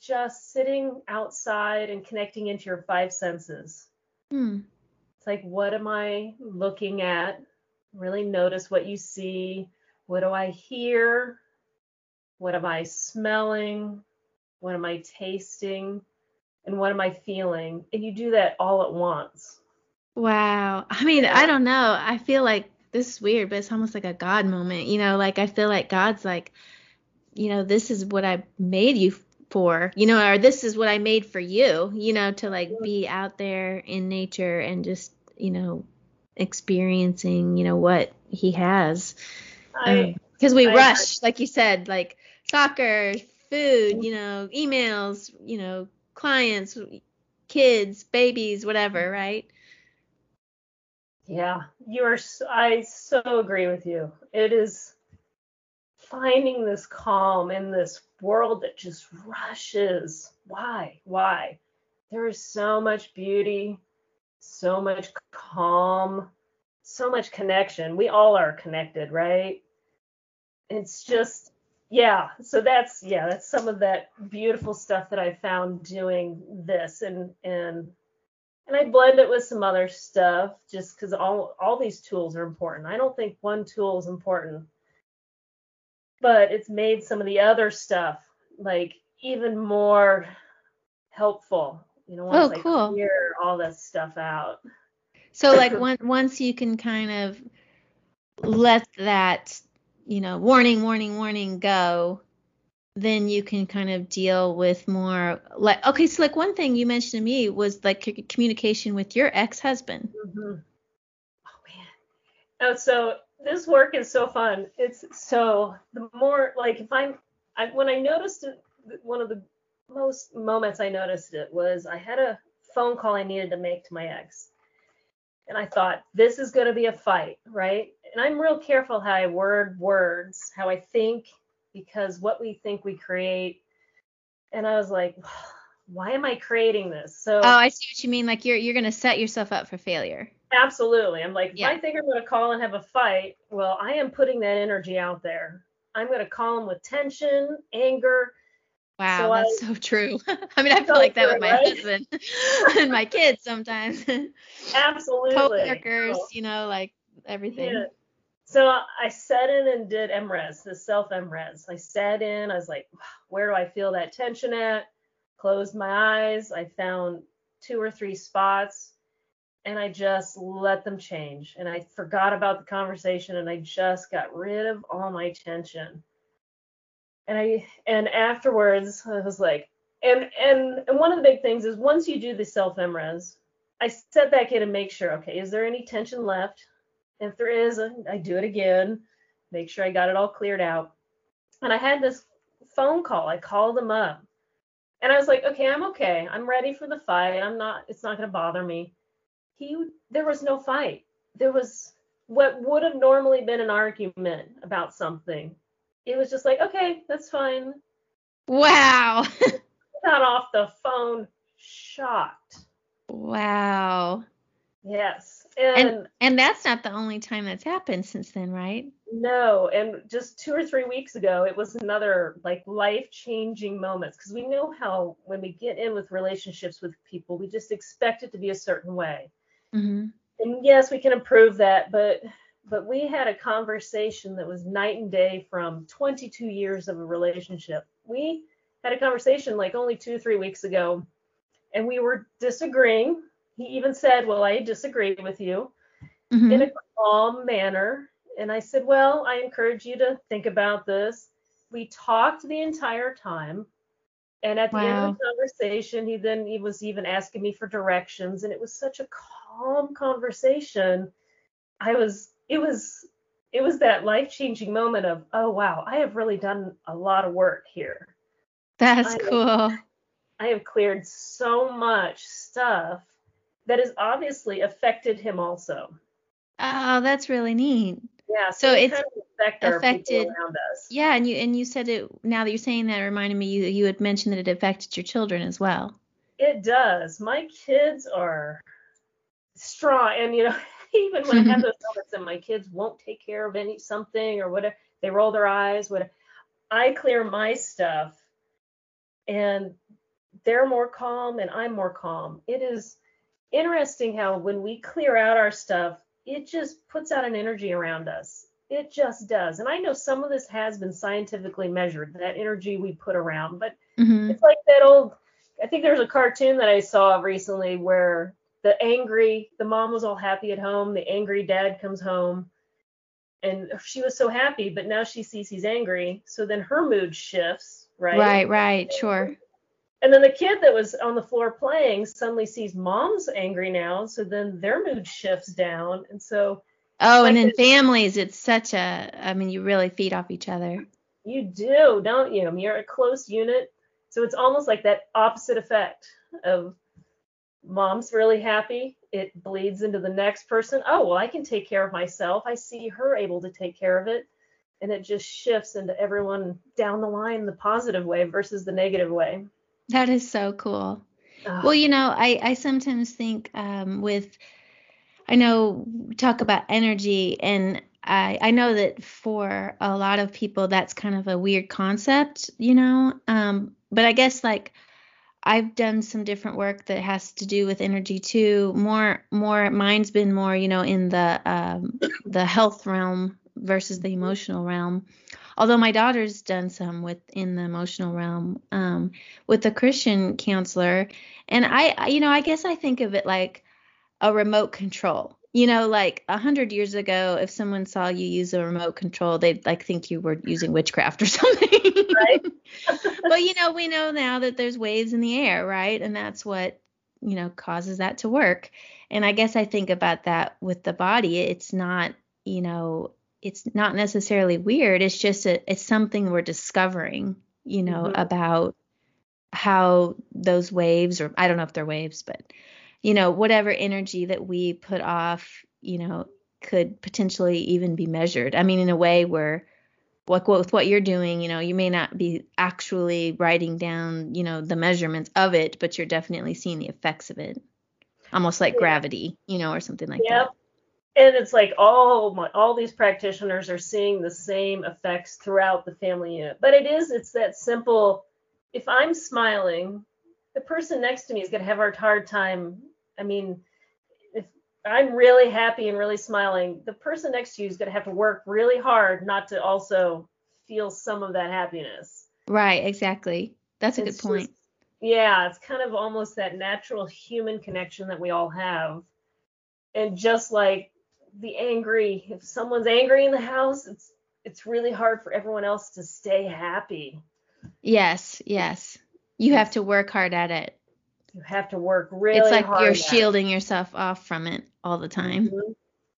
just sitting outside and connecting into your five senses. Hmm. It's like, what am I looking at? Really notice what you see. What do I hear? What am I smelling? What am I tasting? And what am I feeling? And you do that all at once. Wow. I mean, I don't know. I feel like this is weird, but it's almost like a God moment. You know, like I feel like God's like, you know, this is what I made you for, you know, or this is what I made for you, you know, to like be out there in nature and just, you know, experiencing, you know, what he has. I um, Because we I rush, like you said, like soccer, food, you know, emails, you know, clients, kids, babies, whatever, mm-hmm. right? Yeah, you are. I so agree with you. It is finding this calm in this world that just rushes. Why? Why? There is so much beauty, so much calm, so much connection. We all are connected, right? It's just, yeah. So that's, yeah, that's some of that beautiful stuff that I found doing this and, and, and I blend it with some other stuff just because all all these tools are important. I don't think one tool is important, but it's made some of the other stuff like even more helpful. You know, once Oh, I clear all this stuff out. So like one, once you can kind of let that, you know, warning, warning, warning go, then you can kind of deal with more like okay, so like one thing you mentioned to me was like c- communication with your ex-husband. Mhm. Oh man. Oh, so this work is so fun. It's so the more like if I'm I when I noticed it, one of the most moments I noticed it was I had a phone call I needed to make to my ex. And I thought, this is going to be a fight, right? And I'm real careful how I word words, how I think, because what we think we create. And I was like, why am I creating this? So Oh, I see what you mean. Like you're you're gonna set yourself up for failure. Absolutely. I'm like, if I think I'm going to call and have a fight, well, I am putting that energy out there. I'm going to call him with tension, anger. Wow, So that's so true. I mean, I feel So like that with my right? husband and my kids sometimes. Absolutely. Co-workers, you know, like everything. yeah. So I sat in and did EmRes, the self EmRes. I sat in, I was like, where do I feel that tension at? Closed my eyes. I found two or three spots and I just let them change. And I forgot about the conversation and I just got rid of all my tension. And I and afterwards I was like, and and and one of the big things is once you do the self EmRes, I step back in and make sure, okay, is there any tension left? If there is, I do it again, make sure I got it all cleared out. And I had this phone call. I called him up. And I was like, okay, I'm okay. I'm ready for the fight. I'm not, it's not going to bother me. He, there was no fight. There was what would have normally been an argument about something. It was just like, okay, that's fine. Wow. Got off the phone shocked. wow. Yes. And, And, and that's not the only time that's happened since then, right? no, and just two or three weeks ago, it was another like life changing moments because we know how when we get in with relationships with people, we just expect it to be a certain way. hmm and yes, we can improve that, but but we had a conversation that was night and day from 22 years of a relationship. We had a conversation like only two or three weeks ago, and we were disagreeing. He even said, "Well, I disagree with you," hmm in a calm manner. And I said, "Well, I encourage you to think about this." We talked the entire time. And at the end of the conversation, he then he was even asking me for directions, and it was such a calm conversation. I was it was it was that life changing moment of oh wow, I have really done a lot of work here. That's I- cool. I have cleared so much stuff that has obviously affected him also. Oh, that's really neat. Yeah, So so, it's kind of affect affected- around us. Yeah, and you and you said it. Now that you're saying that, it reminded me you you had mentioned that it affected your children as well. It does. My kids are strong, and you know, even when I have those moments and my kids won't take care of any something or whatever, they roll their eyes. Whatever, I clear my stuff, and they're more calm, and I'm more calm. It is interesting how when we clear out our stuff, it just puts out an energy around us. It just does. And I know some of this has been scientifically measured, that energy we put around, but hmm it's like that old I think there was a cartoon that I saw recently where the angry the mom was all happy at home, the angry dad comes home and she was so happy, but now she sees he's angry, so then her mood shifts, right? Right, right, sure. And then the kid that was on the floor playing suddenly sees mom's angry now, so then their mood shifts down. And so Oh, and Like in it- families, it's such a. I mean, you really feed off each other. you do, don't you? I mean, You're a close unit. So it's almost like that opposite effect of mom's really happy. It bleeds into the next person. Oh, well, I can take care of myself. I see her able to take care of it. And it just shifts into everyone down the line the positive way versus the negative way. That is so cool. Well, you know, I, I sometimes think um, with, I know, talk about energy, and I, I know that for a lot of people, that's kind of a weird concept, you know. Um, but I guess like I've done some different work that has to do with energy too. More, more, mine's been more, you know, in the um, the health realm versus the emotional realm. Although my daughter's done some within the emotional realm um, with a Christian counselor, and I, I, you know, I guess I think of it like a remote control. You know, like a hundred years ago, if someone saw you use a remote control, they'd like think you were using witchcraft or something. Right. well, you know, we know now that there's waves in the air, right? And that's what, you know, causes that to work. And I guess I think about that with the body. It's not, you know, it's not necessarily weird. It's just a, it's something we're discovering, you know, Mhm. about how those waves, or I don't know if they're waves, but, you know, whatever energy that we put off, you know, could potentially even be measured. I mean, in a way where like with what you're doing, you know, you may not be actually writing down, you know, the measurements of it, but you're definitely seeing the effects of it. Almost like Yeah. gravity, you know, or something like Yep. And it's like all my, all these practitioners are seeing the same effects throughout the family unit. But it is it's that simple. If I'm smiling, the person next to me is going to have a hard time. I mean, if I'm really happy and really smiling, the person next to you is going to have to work really hard not to also feel some of that happiness. Right, exactly. That's a It's good point. just- yeah, it's kind of almost that natural human connection that we all have. And just like the angry, if someone's angry in the house, it's it's really hard for everyone else to stay happy. yes, yes. You have to work hard at it. You have to work really hard. it's like you're at it. shielding yourself off from it all the time. Mhm.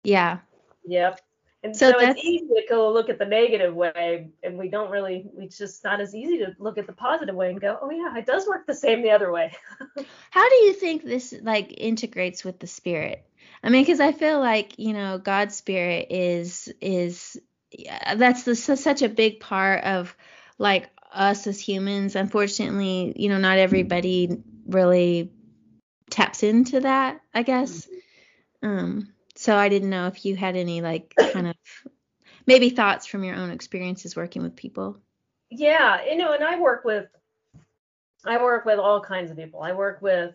Yeah. Yep. And So so, it's easy to go look at the negative way, and we don't really. It's just not as easy to look at the positive way and go, oh yeah, it does work the same the other way. How do you think this like integrates with the spirit? I mean, because I feel like you know God's spirit is is yeah, that's the, su- such a big part of like us as humans. Unfortunately, you know, not everybody really taps into that. I guess. Um, so I didn't know if you had any like kind of maybe thoughts from your own experiences working with people. Yeah, you know, and I work with I work with all kinds of people. I work with,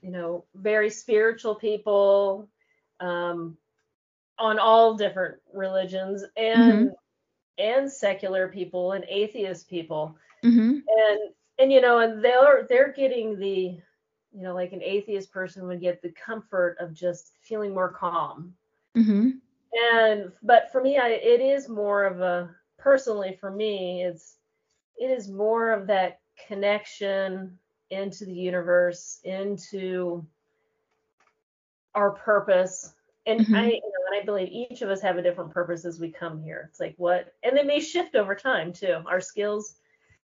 you know, very spiritual people, um, on all different religions and mm-hmm. and secular people and atheist people. Mm-hmm. And and you know, and they're they're getting the you know, like an atheist person would get the comfort of just feeling more calm. Mm-hmm. And but for me, I, it is more of a personally for me, it's it is more of that connection into the universe, into our purpose. And mm-hmm. I, you know, and I believe each of us have a different purpose as we come here. It's like what, and they may shift over time too. Our skills,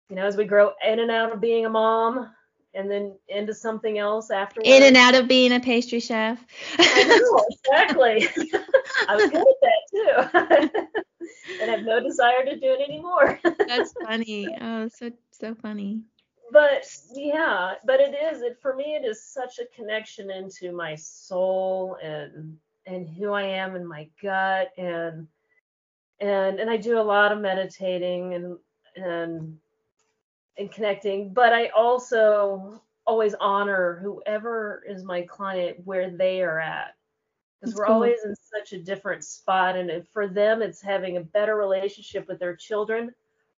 you know, as we grow in and out of being a mom, and then into something else after. In and out of being a pastry chef. I know, exactly. I was good at that too. and I have no desire to do it anymore. That's funny. Oh, so so funny. But yeah, but it is it for me it is such a connection into my soul and and who I am in my gut and and and I do a lot of meditating and and and connecting, but I also always honor whoever is my client where they are at. Because we're cool. always in such a different spot and for them it's having a better relationship with their children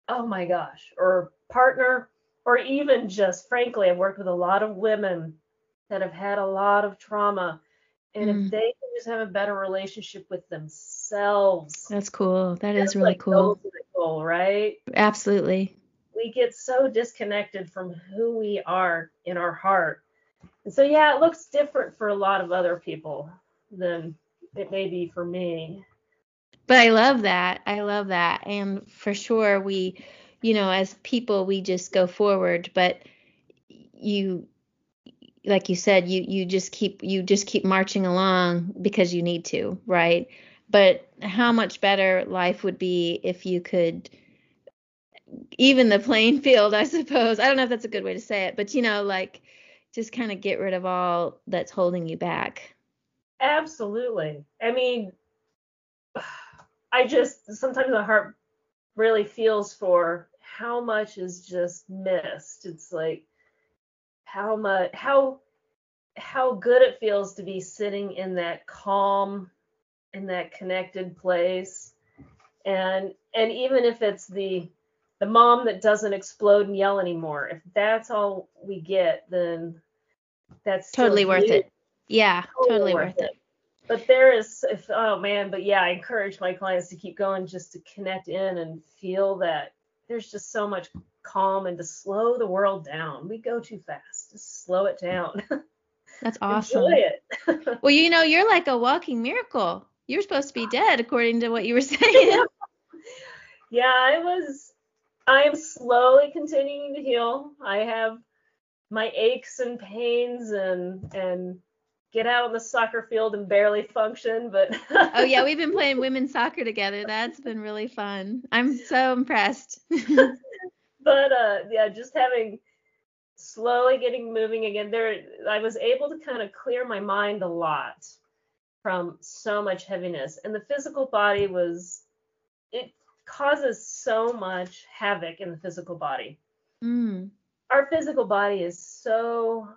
oh my gosh or partner or even just frankly i've worked with a lot of women that have had a lot of trauma and mm. if they can just have a better relationship with themselves. That's cool. That is really like cool. goal, right? Absolutely we get so disconnected from who we are in our heart. And so, yeah, it looks different for a lot of other people than it may be for me. But I love that. I love that. And for sure, we, you know, as people, we just go forward. But you, like you said, you you just keep you just keep marching along because you need to, right? But how much better life would be if you could even the playing field, I suppose. I don't know if that's a good way to say it, but you know, like just kind of get rid of all that's holding you back. Absolutely. I mean, I just sometimes my heart really feels for how much is just missed. It's like how much how how good it feels to be sitting in that calm in that connected place and and even if it's the the mom that doesn't explode and yell anymore. If that's all we get, then that's totally worth it. Yeah, totally, totally worth, it. it. But there is, if oh man, but yeah, I encourage my clients to keep going just to connect in and feel that there's just so much calm and to slow the world down. We go too fast. Just slow it down. That's awesome. Enjoy it. well, you know, you're like a walking miracle. You're supposed to be dead, according to what you were saying. yeah, I was I am slowly continuing to heal. I have my aches and pains and and get out on the soccer field and barely function, but Oh yeah, we've been playing women's soccer together. That's been really fun. I'm so impressed. but uh yeah, just having slowly getting moving again there I was able to kind of clear my mind a lot from so much heaviness and the physical body was it causes so much havoc in the physical body. Mm. Our physical body is so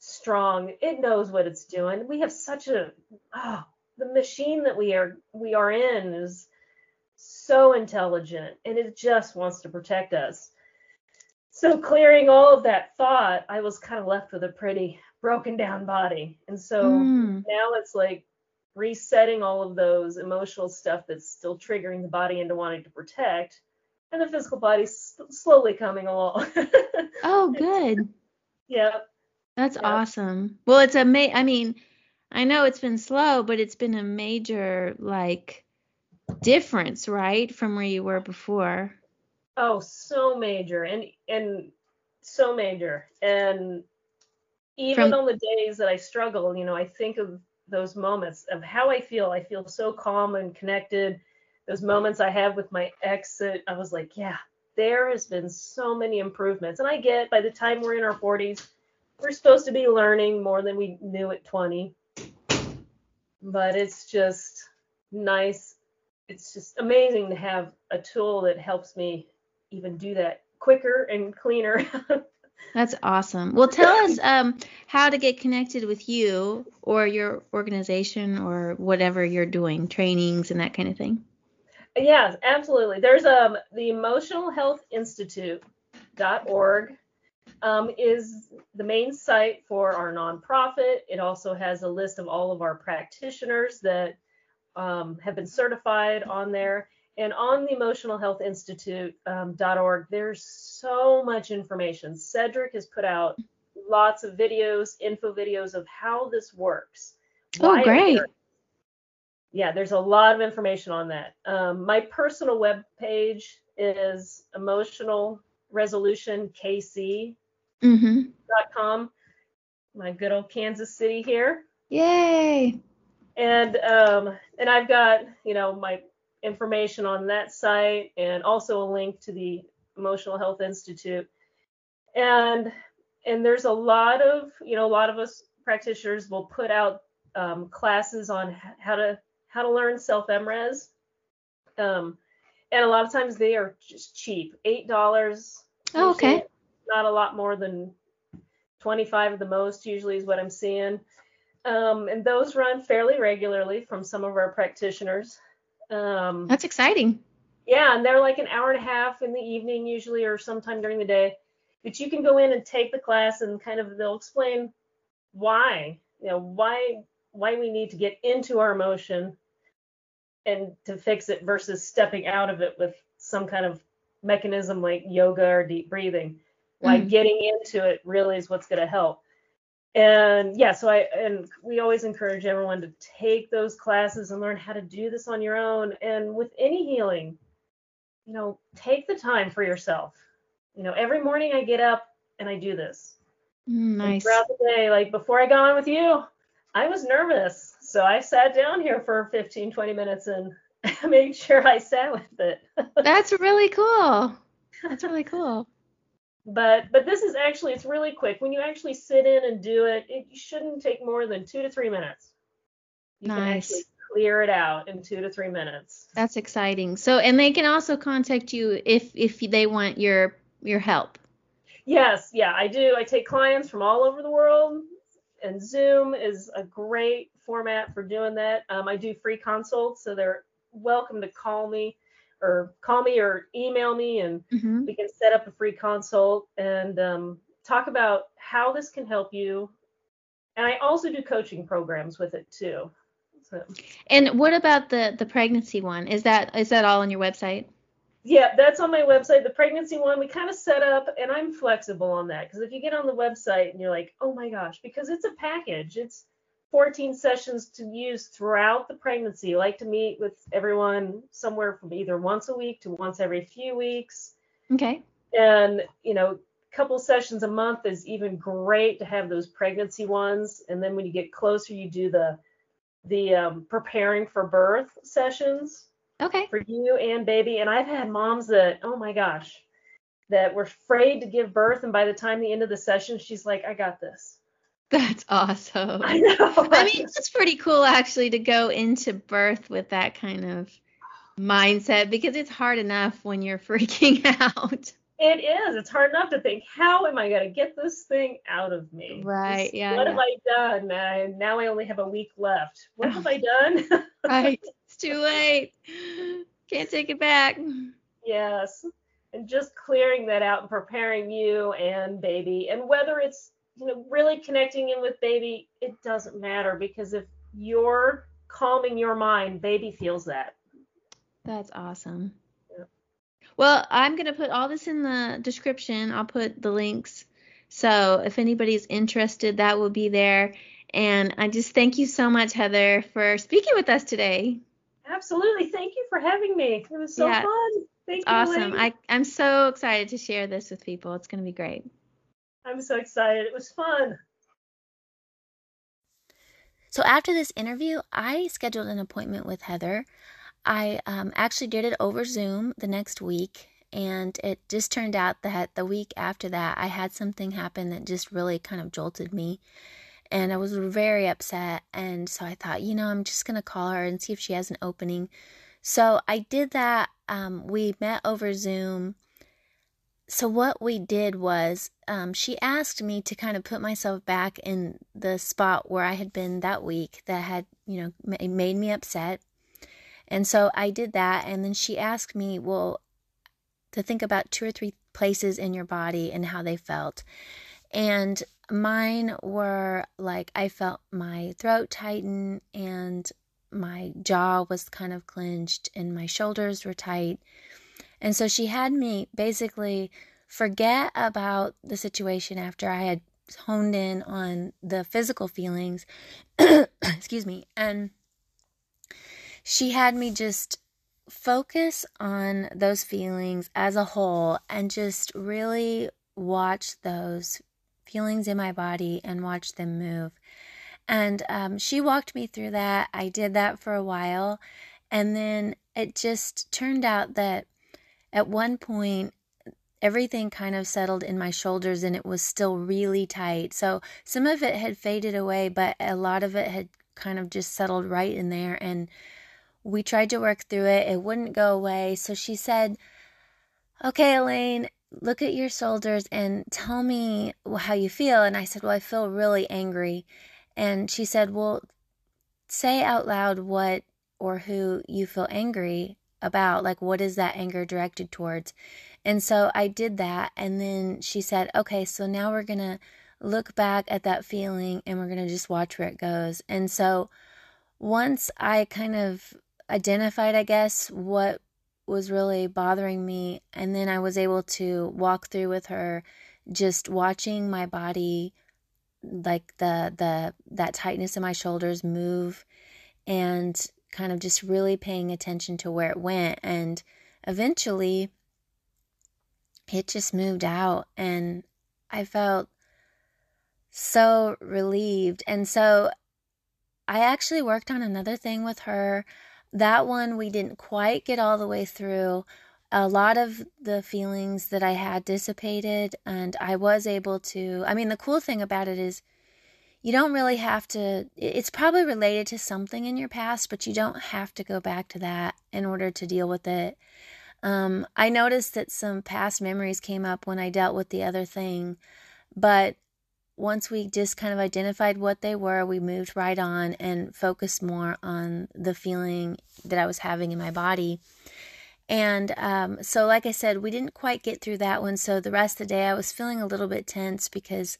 strong. It knows what it's doing. We have such a oh, the machine that we are we are in is so intelligent and it just wants to protect us. So clearing all of that thought, I was kind of left with a pretty broken down body. And so mm. now it's like resetting all of those emotional stuff that's still triggering the body into wanting to protect, and the physical body's slowly coming along. oh, good. Yeah. That's yeah. awesome. Well, it's a ma- I mean, I know it's been slow, but it's been a major like difference, right, from where you were before. Oh, so major, and and so major, and even from, on the days that I struggle, you know, I think of those moments of how I feel. I feel so calm and connected. Those moments I have with my ex I was like, yeah, there has been so many improvements. And I get by the time we're in our 40s, we're supposed to be learning more than we knew at 20. but it's just nice. It's just amazing to have a tool that helps me even do that quicker and cleaner. That's awesome. Well, tell us um, how to get connected with you or your organization or whatever you're doing, trainings and that kind of thing. Yes, absolutely. There's um the Emotional Health Institute.org um, is the main site for our nonprofit. It also has a list of all of our practitioners that um, have been certified on there. And on the Emotional Health Institute.org, um, there's so much information. Cedric has put out lots of videos, info videos of how this works. Oh, great. Yeah, there's a lot of information on that. Um, my personal web page is emotional resolution kc.com. Mm-hmm. My good old Kansas City here. Yay! And um, and I've got you know my information on that site and also a link to the Emotional Health Institute. And and there's a lot of you know a lot of us practitioners will put out um, classes on how to how to learn self EmRes. Um, and a lot of times they are just cheap, eight dollars. Oh, okay. Not a lot more than 25 at the most usually is what I'm seeing. Um, and those run fairly regularly from some of our practitioners. Um, That's exciting. Yeah, and they're like an hour and a half in the evening usually, or sometime during the day. But you can go in and take the class, and kind of they'll explain why, you know, why why we need to get into our emotion and to fix it versus stepping out of it with some kind of mechanism like yoga or deep breathing. Like mm-hmm. getting into it really is what's going to help and yeah so i and we always encourage everyone to take those classes and learn how to do this on your own. And with any healing you know take the time for yourself. You know every morning i get up and i do this. Mm, nice and throughout the day like before i got on with you i was nervous. So i sat down here for 15 20 minutes and made sure i sat with it. That's really cool. That's really cool but but this is actually it's really quick. When you actually sit in and do it it shouldn't take more than two to three minutes. You nice. can actually clear it out in two to three minutes. That's exciting. So and they can also contact you if if they want your your help. Yes. Yeah i do. I take clients from all over the world and zoom is a great format for doing that. Um, i do free consults so they're welcome to call me or call me or email me and mm-hmm. we can set up a free consult and um, talk about how this can help you. And I also do coaching programs with it too. So. And what about the the pregnancy one? Is that is that all on your website? Yeah, that's on my website. The pregnancy one we kind of set up, and I'm flexible on that because if you get on the website and you're like, oh my gosh, because it's a package, it's 14 sessions to use throughout the pregnancy. I like to meet with everyone somewhere from either once a week to once every few weeks. Okay. And, you know, a couple sessions a month is even great to have those pregnancy ones. And then when you get closer, you do the the um, preparing for birth sessions. Okay. For you and baby. And I've had moms that, oh my gosh, that were afraid to give birth. And by the time the end of the session, she's like, I got this. That's awesome. I know. I mean, it's pretty cool actually to go into birth with that kind of mindset because it's hard enough when you're freaking out. It is. It's hard enough to think, how am I going to get this thing out of me? Right. Yeah. What yeah. have I done? I, now I only have a week left. What have I done? right. It's too late. Can't take it back. Yes. And just clearing that out and preparing you and baby. And whether it's you know, really connecting in with baby, it doesn't matter because if you're calming your mind, baby feels that. That's awesome. Yeah. Well, I'm going to put all this in the description. I'll put the links. So if anybody's interested, that will be there. And I just thank you so much, Heather, for speaking with us today. Absolutely. Thank you for having me. It was so yeah, fun. Thank you. Awesome. I, I'm so excited to share this with people. It's going to be great. I'm so excited. It was fun. So after this interview, I scheduled an appointment with Heather. I um, actually did it over Zoom the next week, and it just turned out that the week after that, I had something happen that just really kind of jolted me. and I was very upset. And so I thought, you know, I'm just going to call her and see if she has an opening. So I did that. Um, we met over Zoom. So what we did was um, she asked me to kind of put myself back in the spot where I had been that week that had, you know, made me upset. And so I did that. And then she asked me, well, to think about two or three places in your body and how they felt. And mine were like I felt my throat tighten and my jaw was kind of clenched and my shoulders were tight. And so she had me basically forget about the situation after I had honed in on the physical feelings. Excuse me. And she had me just focus on those feelings as a whole and just really watch those feelings in my body and watch them move. And um, she walked me through that. I did that for a while. And then it just turned out that at one point, everything kind of settled in my shoulders and it was still really tight. So some of it had faded away, but a lot of it had kind of just settled right in there. And we tried to work through it, it wouldn't go away. So she said, Okay, Elaine, look at your shoulders and tell me how you feel. And I said, Well, I feel really angry. And she said, Well, say out loud what or who you feel angry about. Like, what is that anger directed towards? And so I did that. And then she said, Okay, so now we're going to look back at that feeling and we're going to just watch where it goes. And so once I kind of identified, I guess, what was really bothering me. And then I was able to walk through with her, just watching my body, like the, the, that tightness in my shoulders move and kind of just really paying attention to where it went. And eventually it just moved out and I felt so relieved. And so I actually worked on another thing with her that one we didn't quite get all the way through. A lot of the feelings that I had dissipated, and I was able to. I mean, the cool thing about it is you don't really have to, it's probably related to something in your past, but you don't have to go back to that in order to deal with it. Um, I noticed that some past memories came up when I dealt with the other thing, but once we just kind of identified what they were, we moved right on and focused more on the feeling that I was having in my body. And um, so, like I said, we didn't quite get through that one. So, the rest of the day, I was feeling a little bit tense because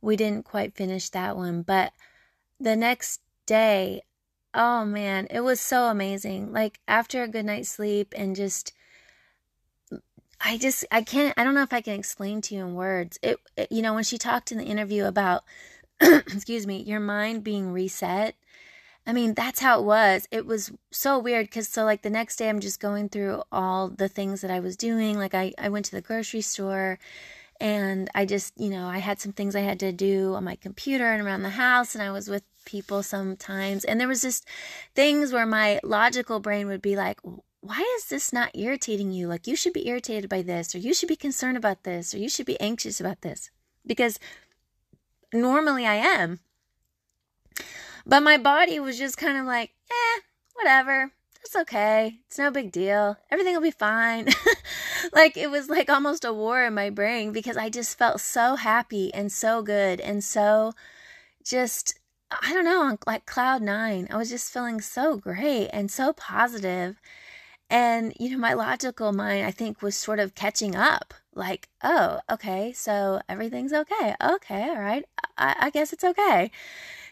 we didn't quite finish that one. But the next day, oh man, it was so amazing. Like, after a good night's sleep and just I just I can't I don't know if I can explain to you in words. It, it you know when she talked in the interview about excuse me, your mind being reset. I mean, that's how it was. It was so weird cuz so like the next day I'm just going through all the things that I was doing. Like I I went to the grocery store and I just, you know, I had some things I had to do on my computer and around the house and I was with people sometimes and there was just things where my logical brain would be like why is this not irritating you? Like, you should be irritated by this, or you should be concerned about this, or you should be anxious about this. Because normally I am. But my body was just kind of like, eh, whatever. It's okay. It's no big deal. Everything will be fine. like, it was like almost a war in my brain because I just felt so happy and so good and so just, I don't know, like cloud nine. I was just feeling so great and so positive. positive and, you know, my logical mind, I think, was sort of catching up. Like, oh, okay, so everything's okay. Okay, all right. I, I guess it's okay.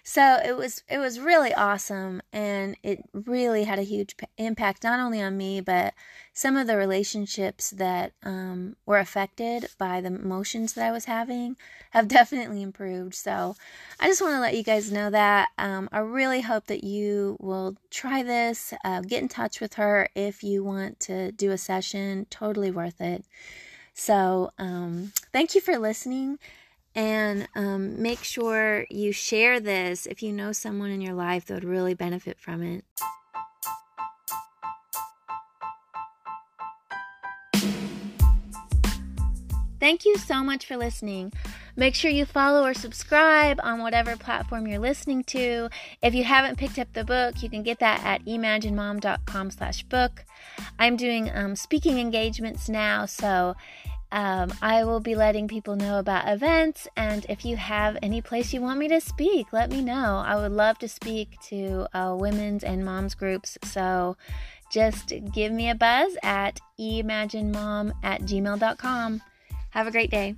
So it was it was really awesome, and it really had a huge p- impact not only on me but some of the relationships that um, were affected by the emotions that I was having have definitely improved. So I just want to let you guys know that um, I really hope that you will try this. Uh, get in touch with her if you want to do a session. Totally worth it. So um, thank you for listening. And um, make sure you share this if you know someone in your life that would really benefit from it. Thank you so much for listening. Make sure you follow or subscribe on whatever platform you're listening to. If you haven't picked up the book, you can get that at imaginemom.com slash book. I'm doing um, speaking engagements now, so um, I will be letting people know about events, and if you have any place you want me to speak, let me know. I would love to speak to uh, women's and moms groups, so just give me a buzz at imaginemom at gmail.com. Have a great day.